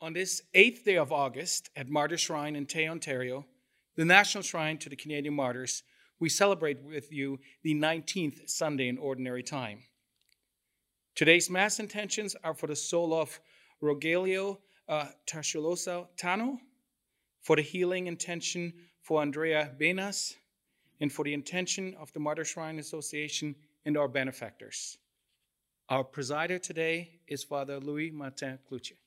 On this eighth day of August at Martyr Shrine in Tay, Ontario, the National Shrine to the Canadian Martyrs, we celebrate with you the 19th Sunday in Ordinary Time. Today's Mass intentions are for the soul of Rogelio uh, Tano, for the healing intention for Andrea Benas, and for the intention of the Martyr Shrine Association and our benefactors. Our presider today is Father Louis Martin Cloutier.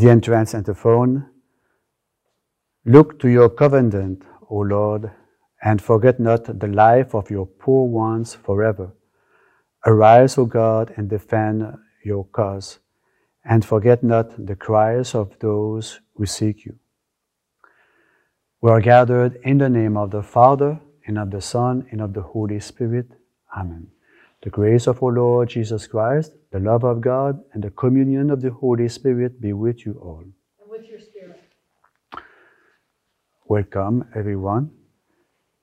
The entrance antiphon. Look to your covenant, O Lord, and forget not the life of your poor ones forever. Arise, O God, and defend your cause, and forget not the cries of those who seek you. We are gathered in the name of the Father, and of the Son, and of the Holy Spirit. Amen. The grace of our Lord Jesus Christ, the love of God, and the communion of the Holy Spirit be with you all. And with your spirit. Welcome, everyone.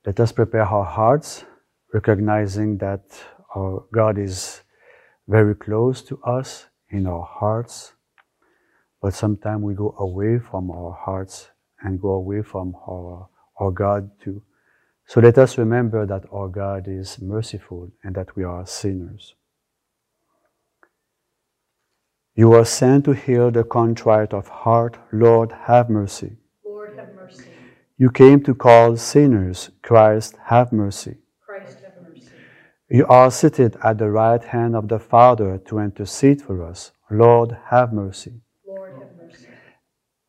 Let us prepare our hearts, recognizing that our God is very close to us in our hearts, but sometimes we go away from our hearts and go away from our, our God too. So let us remember that our God is merciful and that we are sinners. You are sent to heal the contrite of heart. Lord, have mercy. Lord, have mercy. You came to call sinners. Christ, have mercy. Christ, have mercy. You are seated at the right hand of the Father to intercede for us. Lord, have mercy. Lord, have mercy.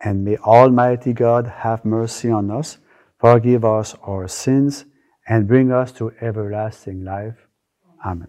And may Almighty God have mercy on us forgive us our sins, and bring us to everlasting life. Amen.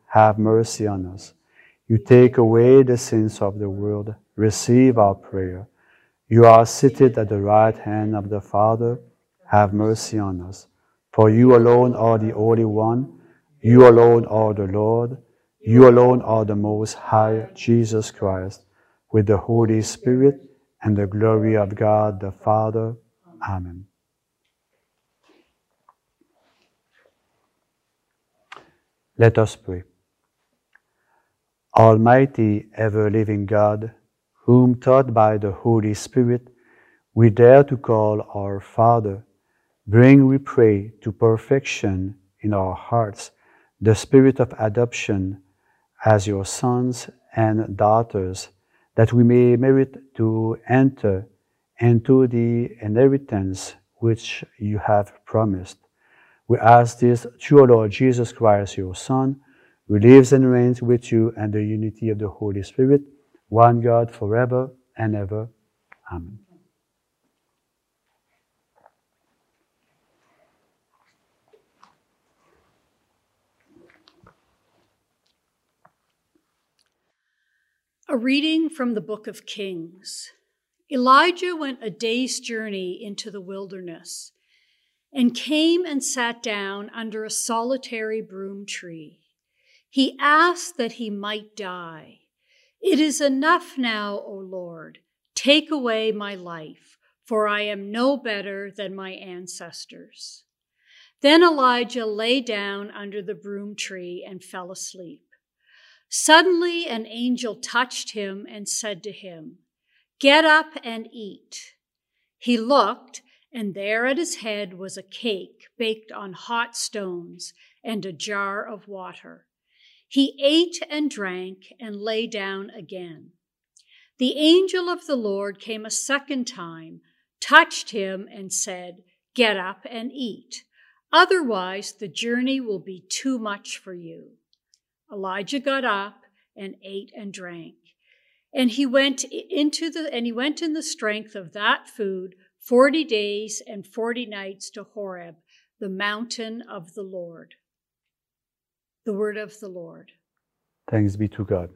have mercy on us. You take away the sins of the world, receive our prayer. You are seated at the right hand of the Father, have mercy on us. For you alone are the Holy One, you alone are the Lord, you alone are the Most High, Jesus Christ with the Holy Spirit and the glory of God the Father. Amen. Let us pray. Almighty, ever living God, whom taught by the Holy Spirit, we dare to call our Father, bring, we pray, to perfection in our hearts the spirit of adoption as your sons and daughters that we may merit to enter into the inheritance which you have promised. We ask this through our Lord Jesus Christ, your Son, who lives and reigns with you and the unity of the Holy Spirit, one God forever and ever. Amen. A reading from the book of Kings. Elijah went a day's journey into the wilderness and came and sat down under a solitary broom tree. He asked that he might die. It is enough now, O Lord. Take away my life, for I am no better than my ancestors. Then Elijah lay down under the broom tree and fell asleep. Suddenly, an angel touched him and said to him, Get up and eat. He looked, and there at his head was a cake baked on hot stones and a jar of water. He ate and drank and lay down again. The angel of the Lord came a second time, touched him, and said, Get up and eat. Otherwise, the journey will be too much for you. Elijah got up and ate and drank. And he went into the and he went in the strength of that food 40 days and 40 nights to Horeb, the mountain of the Lord. The word of the Lord. Thanks be to God.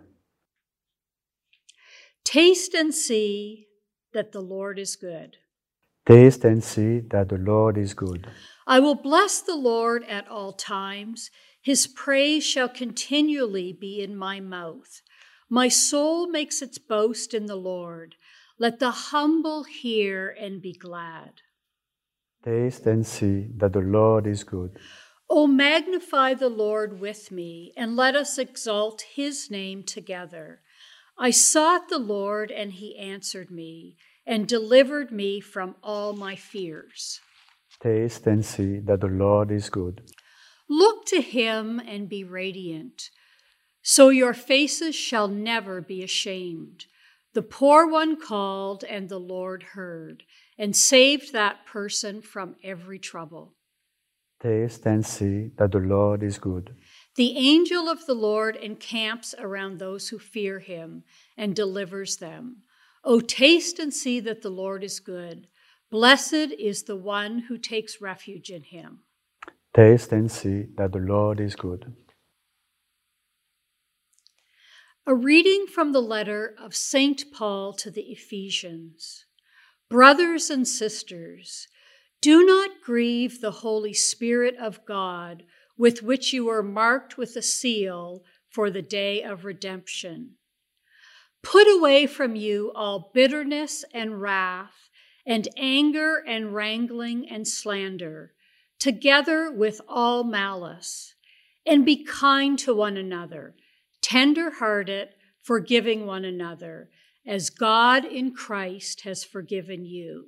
Taste and see that the Lord is good. Taste and see that the Lord is good. I will bless the Lord at all times. His praise shall continually be in my mouth. My soul makes its boast in the Lord. Let the humble hear and be glad. Taste and see that the Lord is good. O magnify the Lord with me, and let us exalt his name together. I sought the Lord, and he answered me, and delivered me from all my fears. Taste and see that the Lord is good. Look to him and be radiant, so your faces shall never be ashamed. The poor one called, and the Lord heard, and saved that person from every trouble. Taste and see that the Lord is good. The angel of the Lord encamps around those who fear him and delivers them. O taste and see that the Lord is good. Blessed is the one who takes refuge in him. Taste and see that the Lord is good. A reading from the letter of St. Paul to the Ephesians. Brothers and sisters, do not grieve the Holy Spirit of God, with which you are marked with a seal for the day of redemption. Put away from you all bitterness and wrath, and anger and wrangling and slander, together with all malice, and be kind to one another tender hearted, forgiving one another, as God in Christ has forgiven you.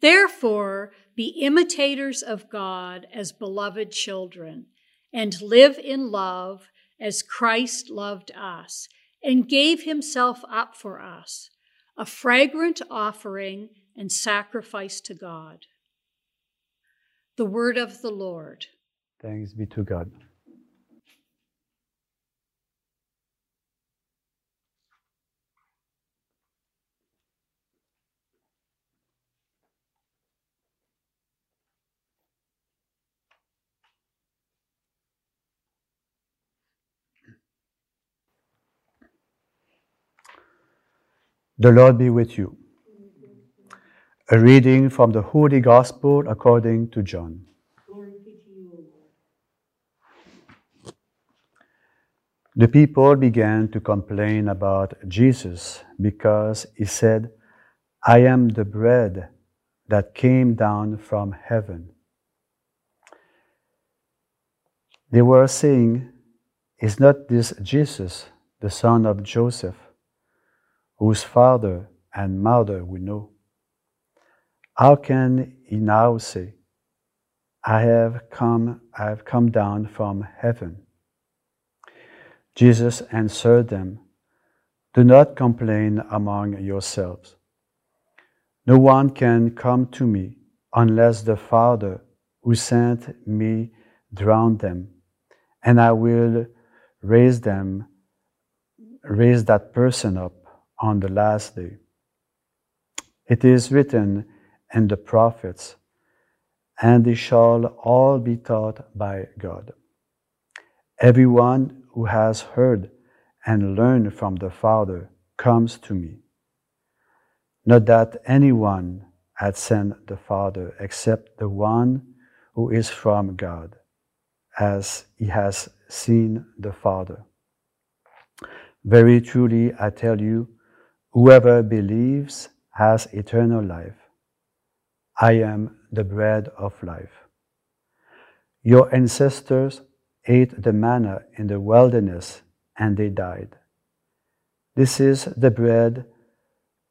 Therefore, be imitators of God as beloved children, and live in love as Christ loved us and gave himself up for us, a fragrant offering and sacrifice to God. The word of the Lord. Thanks be to God. The Lord be with you. A reading from the Holy Gospel according to John. The people began to complain about Jesus because he said, I am the bread that came down from heaven. They were saying, Is not this Jesus, the son of Joseph? Whose father and mother we know. How can he now say, I have come, I have come down from heaven? Jesus answered them, Do not complain among yourselves. No one can come to me unless the Father who sent me drown them, and I will raise them, raise that person up on the last day. It is written in the prophets, and they shall all be taught by God. Everyone who has heard and learned from the Father comes to me. Not that anyone had sent the Father except the one who is from God, as he has seen the Father. Very truly, I tell you, Whoever believes has eternal life. I am the bread of life. Your ancestors ate the manna in the wilderness and they died. This is the bread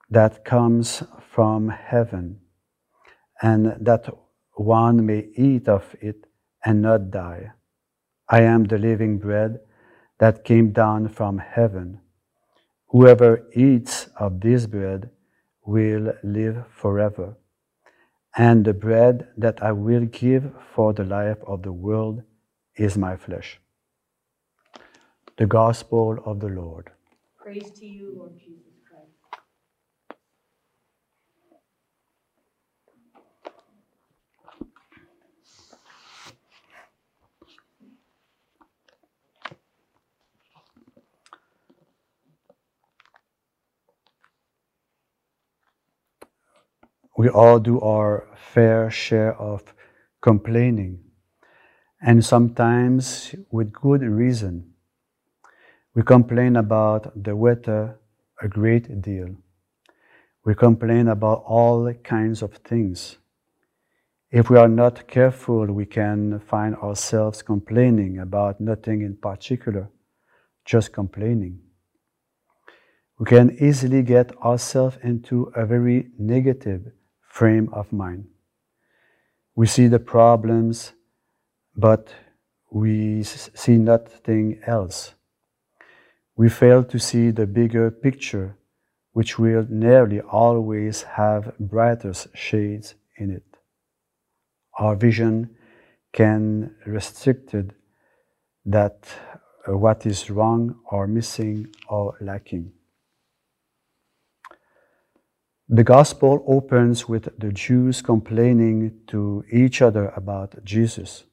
that comes from heaven, and that one may eat of it and not die. I am the living bread that came down from heaven. Whoever eats of this bread will live forever. And the bread that I will give for the life of the world is my flesh. The Gospel of the Lord. Praise to you, Lord Jesus. We all do our fair share of complaining, and sometimes with good reason. We complain about the weather a great deal. We complain about all kinds of things. If we are not careful, we can find ourselves complaining about nothing in particular, just complaining. We can easily get ourselves into a very negative frame of mind. We see the problems, but we see nothing else. We fail to see the bigger picture, which will nearly always have brighter shades in it. Our vision can restricted that uh, what is wrong or missing or lacking. The Gospel opens with the Jews complaining to each other about Jesus.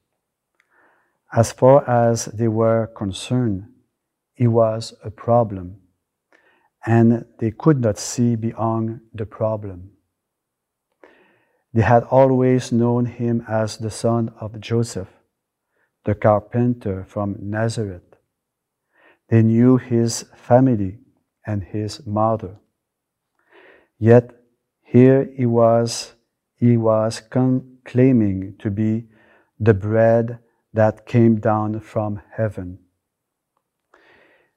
As far as they were concerned, he was a problem, and they could not see beyond the problem. They had always known him as the son of Joseph, the carpenter from Nazareth. They knew his family and his mother. Yet here he was, he was con- claiming to be the bread that came down from heaven.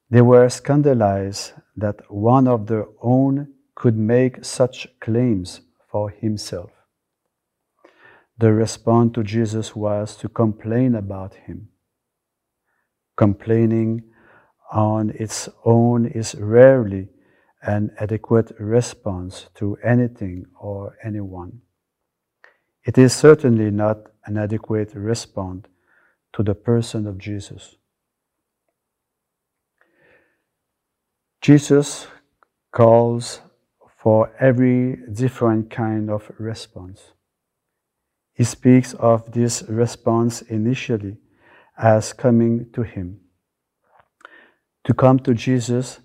They were scandalized that one of their own could make such claims for himself. The response to Jesus was to complain about him. Complaining on its own is rarely an adequate response to anything or anyone. It is certainly not an adequate response to the person of Jesus. Jesus calls for every different kind of response. He speaks of this response initially as coming to Him. To come to Jesus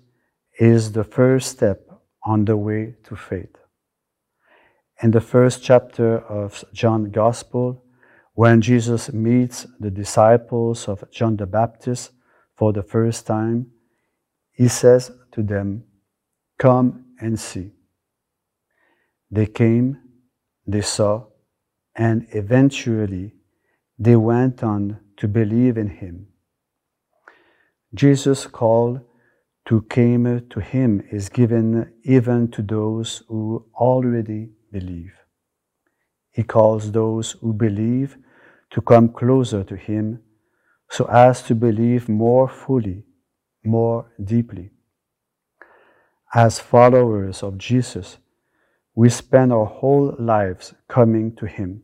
is the first step on the way to faith. In the first chapter of John Gospel, when Jesus meets the disciples of John the Baptist for the first time, he says to them, Come and see. They came, they saw, and eventually they went on to believe in him. Jesus called to come to him is given even to those who already believe. He calls those who believe to come closer to him so as to believe more fully, more deeply. As followers of Jesus, we spend our whole lives coming to him.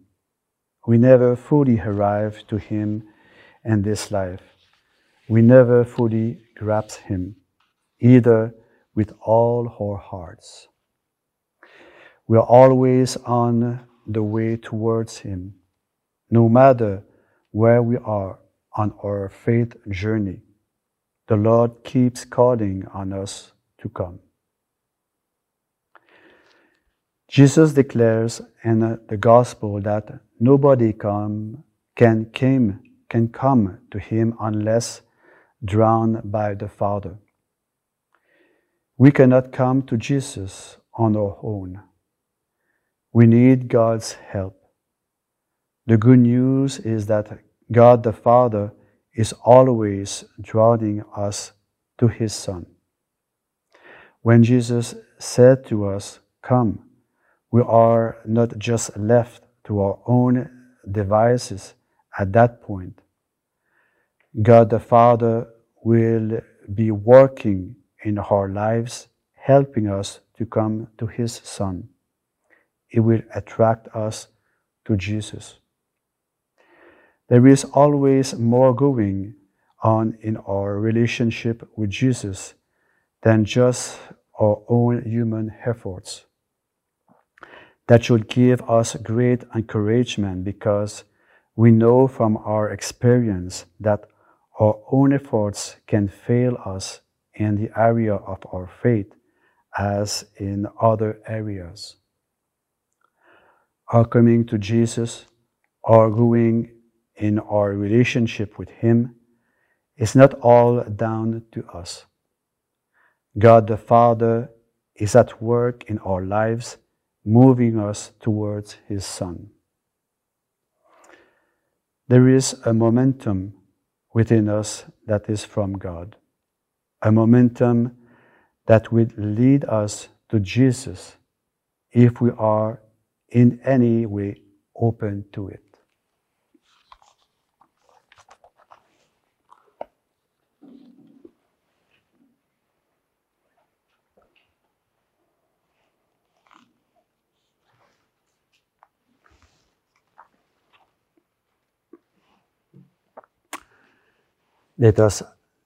We never fully arrive to him in this life. We never fully grasp him either with all our hearts. We are always on the way towards Him, no matter where we are on our faith journey. The Lord keeps calling on us to come. Jesus declares in the gospel that nobody come, can, came, can come to him unless drawn by the Father. We cannot come to Jesus on our own. We need God's help. The good news is that God the Father is always drawing us to His Son. When Jesus said to us, Come, we are not just left to our own devices at that point, God the Father will be working in our lives, helping us to come to His Son. It will attract us to Jesus. There is always more going on in our relationship with Jesus than just our own human efforts. That should give us great encouragement because we know from our experience that our own efforts can fail us in the area of our faith as in other areas. Our coming to Jesus, our growing in our relationship with Him, is not all down to us. God the Father is at work in our lives, moving us towards His Son. There is a momentum within us that is from God, a momentum that will lead us to Jesus if we are in any way open to it. Let us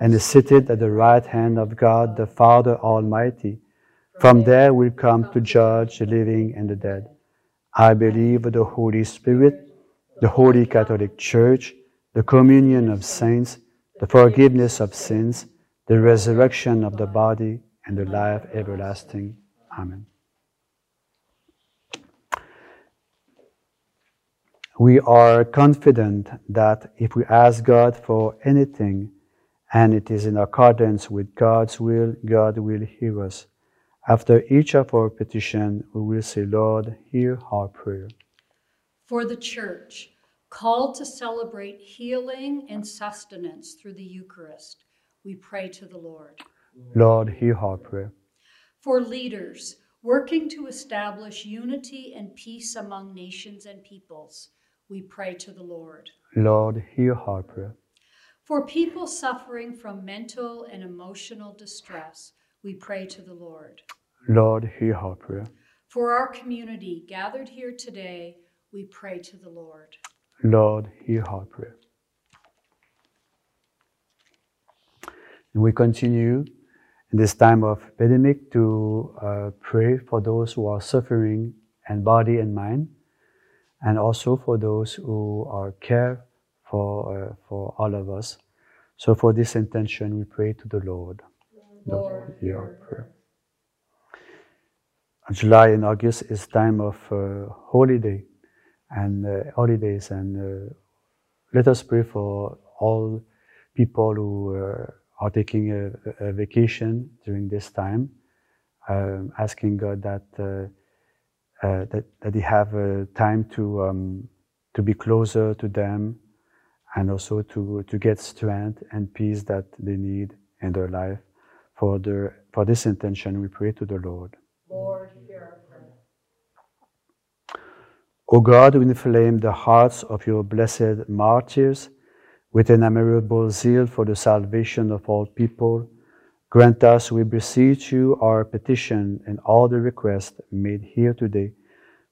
and is seated at the right hand of God the Father Almighty. From there will come to judge the living and the dead. I believe the Holy Spirit, the Holy Catholic Church, the communion of saints, the forgiveness of sins, the resurrection of the body, and the life everlasting. Amen. we are confident that if we ask God for anything and it is in accordance with God's will, God will hear us. After each of our petition, we will say, Lord, hear our prayer. For the church, called to celebrate healing and sustenance through the Eucharist, we pray to the Lord. Lord, hear our prayer. For leaders, working to establish unity and peace among nations and peoples, we pray to the Lord. Lord, hear our prayer. For people suffering from mental and emotional distress, we pray to the Lord. Lord, hear our prayer. For our community gathered here today, we pray to the Lord. Lord, hear our prayer. And we continue in this time of pandemic to uh, pray for those who are suffering in body and mind and also for those who are care for, uh, for all of us. So for this intention, we pray to the Lord. Lord, hear our prayer. July and August is time of uh, holiday and uh, holidays, and uh, let us pray for all people who uh, are taking a, a, vacation during this time, um, asking God that uh, uh, that, that they have uh, time to, um, to be closer to them and also to, to get strength and peace that they need in their life. For, their, for this intention, we pray to the Lord. Lord, hear our prayer. O God, who inflame the hearts of your blessed martyrs with an admirable zeal for the salvation of all people, Grant us, we beseech you, our petition and all the requests made here today,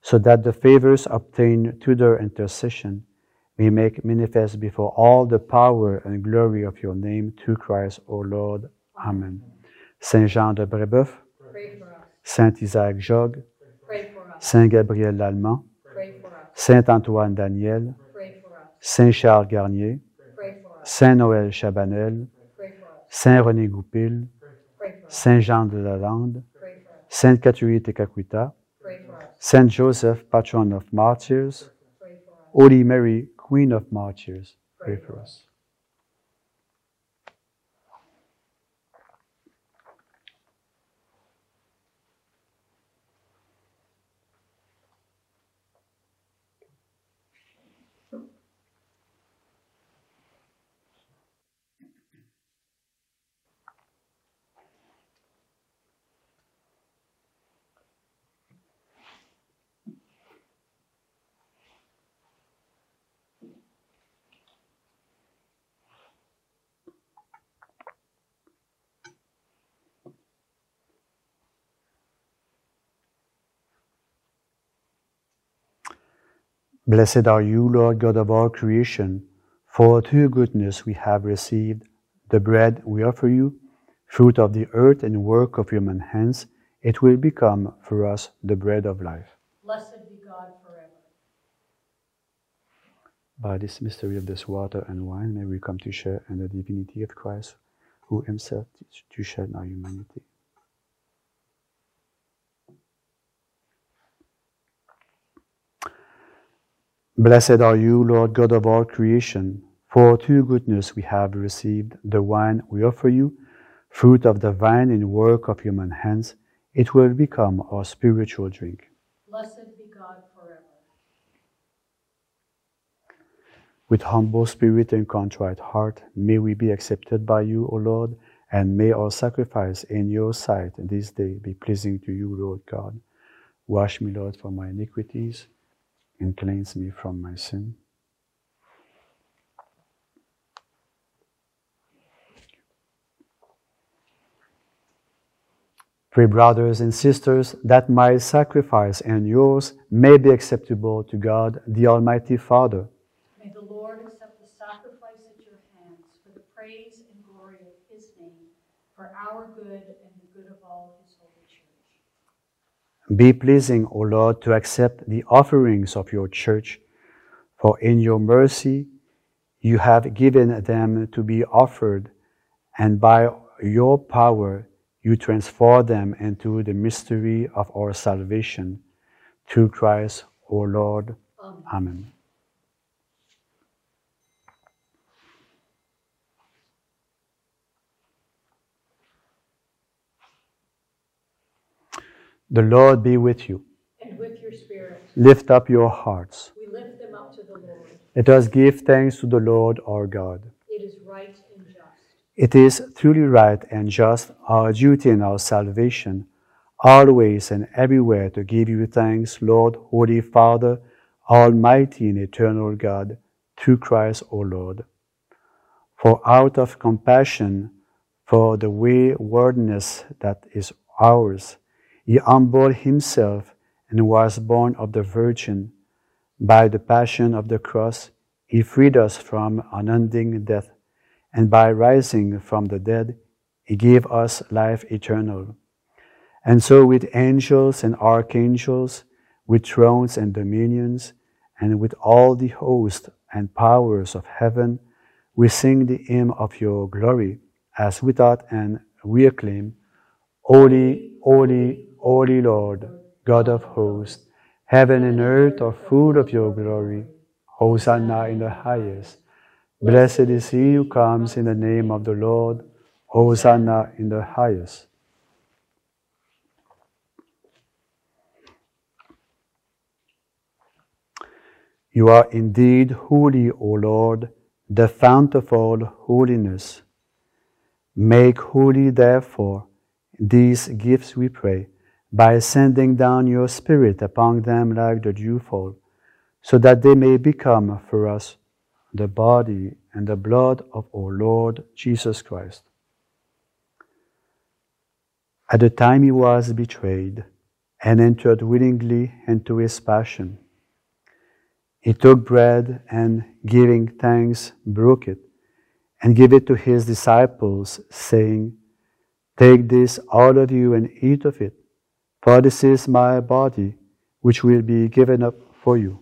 so that the favors obtained through their intercession may make manifest before all the power and glory of your name through Christ, O Lord. Amen. Saint Jean de Brébeuf, Saint Isaac Jogues, Saint Gabriel Lallemand, Saint Antoine Daniel, Saint Charles Garnier, Saint Noël Chabanel, Saint René Goupil, Saint Jean de la Lande, Sainte Catherine Tekakwita, Saint Joseph, patron of martyrs, Holy Mary, Queen of Martyrs, pray for us. Blessed are you, Lord God of all creation, for through your goodness we have received the bread we offer you, fruit of the earth and work of human hands. It will become for us the bread of life. Blessed be God forever. By this mystery of this water and wine, may we come to share in the divinity of Christ, who himself to shed our humanity. Blessed are you, Lord God of all creation, for through goodness we have received the wine we offer you, fruit of the vine and work of human hands. It will become our spiritual drink. Blessed be God forever. With humble spirit and contrite heart, may we be accepted by you, O Lord, and may our sacrifice in your sight this day be pleasing to you, Lord God. Wash me, Lord, from my iniquities and cleanse me from my sin. Pray, brothers and sisters, that my sacrifice and yours may be acceptable to God, the Almighty Father. May the Lord accept the sacrifice at your hands for the praise and glory of his name, for our good and the good of all his holy. Be pleasing, O Lord, to accept the offerings of your church, for in your mercy you have given them to be offered, and by your power you transform them into the mystery of our salvation. Through Christ, O Lord. Amen. Amen. The Lord be with you. And with your spirit, Lift up your hearts. we lift them up to the Lord. Let us give thanks to the Lord our God. It is right and just. It is truly right and just, our duty and our salvation, always and everywhere to give you thanks, Lord, Holy Father, Almighty and eternal God, through Christ our Lord. For out of compassion for the waywardness that is ours, he humbled himself and was born of the Virgin. By the passion of the cross, he freed us from unending death, and by rising from the dead, he gave us life eternal. And so, with angels and archangels, with thrones and dominions, and with all the host and powers of heaven, we sing the hymn of your glory, as without end we acclaim, Holy, holy, holy Lord, God of hosts, heaven and earth are full of your glory. Hosanna in the highest. Blessed is he who comes in the name of the Lord. Hosanna in the highest. You are indeed holy, O Lord, the fount of all holiness. Make holy, therefore, these gifts, we pray, by sending down your Spirit upon them like the dewfall, so that they may become for us the body and the blood of our Lord Jesus Christ. At the time he was betrayed and entered willingly into his passion, he took bread and, giving thanks, broke it and gave it to his disciples, saying, Take this, all of you, and eat of it, for this is my body, which will be given up for you.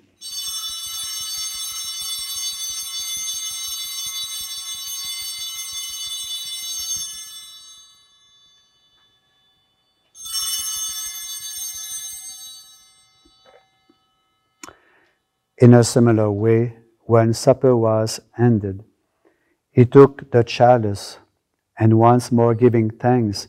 In a similar way, when supper was ended, he took the chalice and once more giving thanks,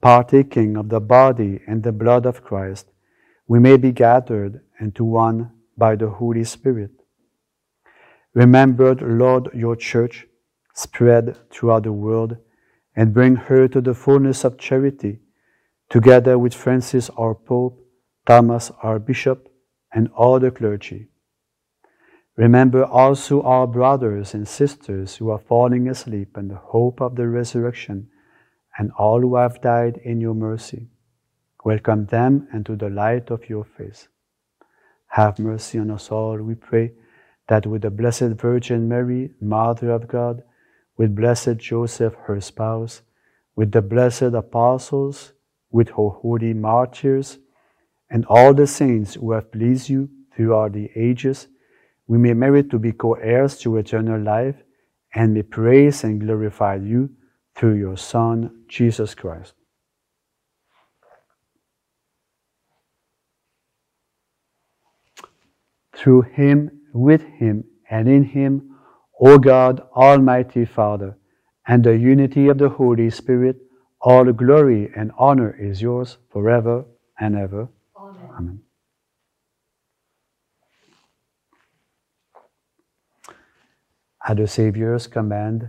partaking of the body and the blood of Christ, we may be gathered into one by the Holy Spirit. Remember, Lord, your church spread throughout the world and bring her to the fullness of charity, together with Francis our Pope, Thomas our Bishop, and all the clergy. Remember also our brothers and sisters who are falling asleep in the hope of the resurrection, and all who have died in your mercy. Welcome them into the light of your face. Have mercy on us all, we pray, that with the Blessed Virgin Mary, Mother of God, with blessed Joseph, her spouse, with the blessed apostles, with her holy martyrs, and all the saints who have pleased you throughout the ages, we may merit to be co heirs to eternal life and may praise and glorify you through your Son, Jesus Christ. Through him, with him, and in him, O God, Almighty Father, and the unity of the Holy Spirit, all glory and honor is yours forever and ever. Amen. Amen. At the Saviour's command,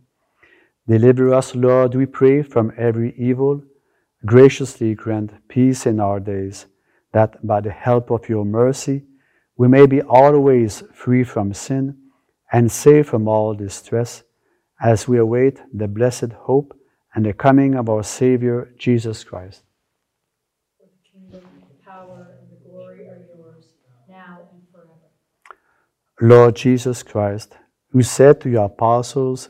Deliver us, Lord, we pray, from every evil. Graciously grant peace in our days, that by the help of your mercy we may be always free from sin and safe from all distress, as we await the blessed hope and the coming of our Savior, Jesus Christ. The kingdom, the power, and the glory are yours, now and forever. Lord Jesus Christ, who said to your apostles,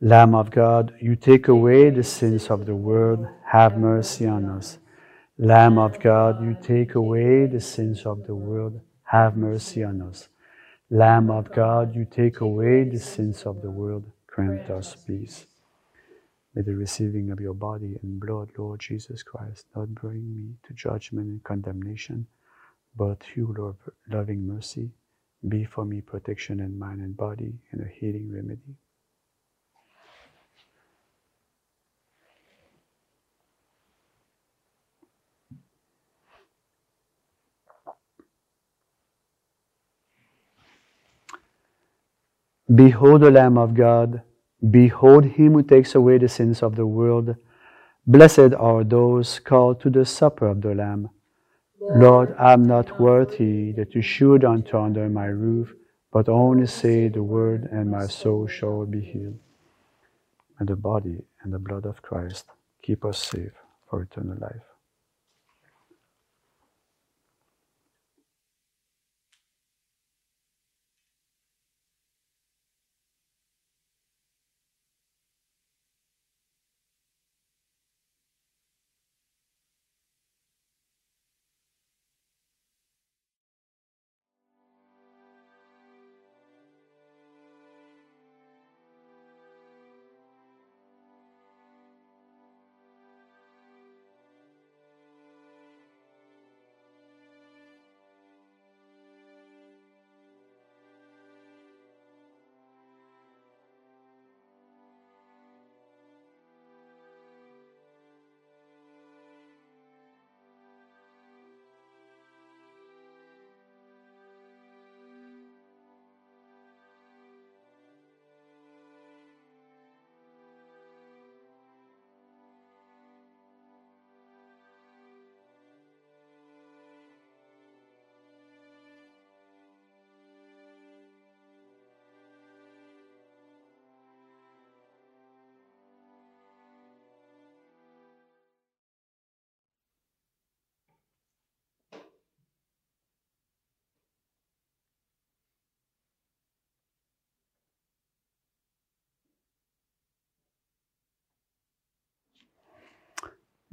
Lamb of God, you take away the sins of the world, have mercy on us. Lamb of God, you take away the sins of the world, have mercy on us. Lamb of God, you take away the sins of the world, grant us peace. May the receiving of your body and blood, Lord Jesus Christ, not bring me to judgment and condemnation, but you, Lord, loving mercy, be for me protection in mind and body and a healing remedy. Behold the Lamb of God. Behold him who takes away the sins of the world. Blessed are those called to the supper of the Lamb. Lord, I am not worthy that you should enter under my roof, but only say the word, and my soul shall be healed. And the body and the blood of Christ keep us safe for eternal life.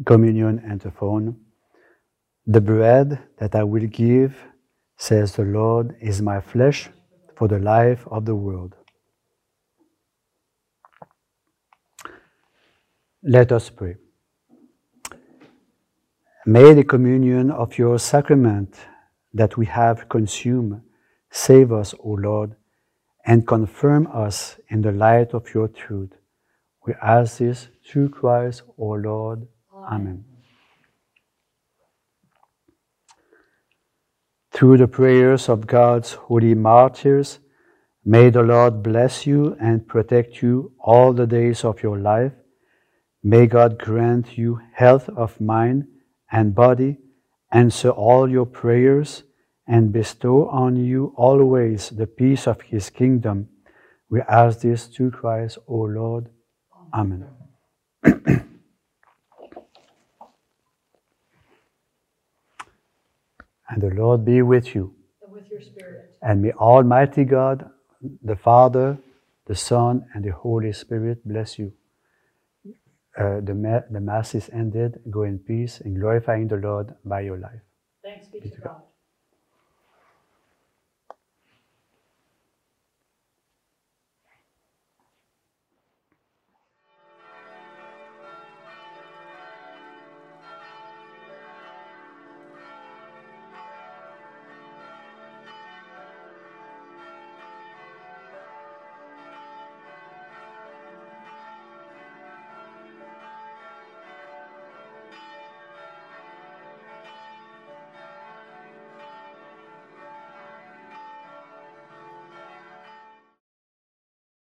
Communion antiphon. The bread that I will give, says the Lord, is my flesh for the life of the world. Let us pray. May the communion of your sacrament that we have consumed save us, O Lord, and confirm us in the light of your truth. We ask this through Christ, O Lord. Amen. Through the prayers of God's holy martyrs, may the Lord bless you and protect you all the days of your life. May God grant you health of mind and body, answer all your prayers, and bestow on you always the peace of his kingdom. We ask this through Christ, O Lord. Amen. And the Lord be with you. And with your spirit. And may Almighty God, the Father, the Son, and the Holy Spirit bless you. Uh, the, ma- the Mass is ended. Go in peace in glorifying the Lord by your life. Thanks be to God.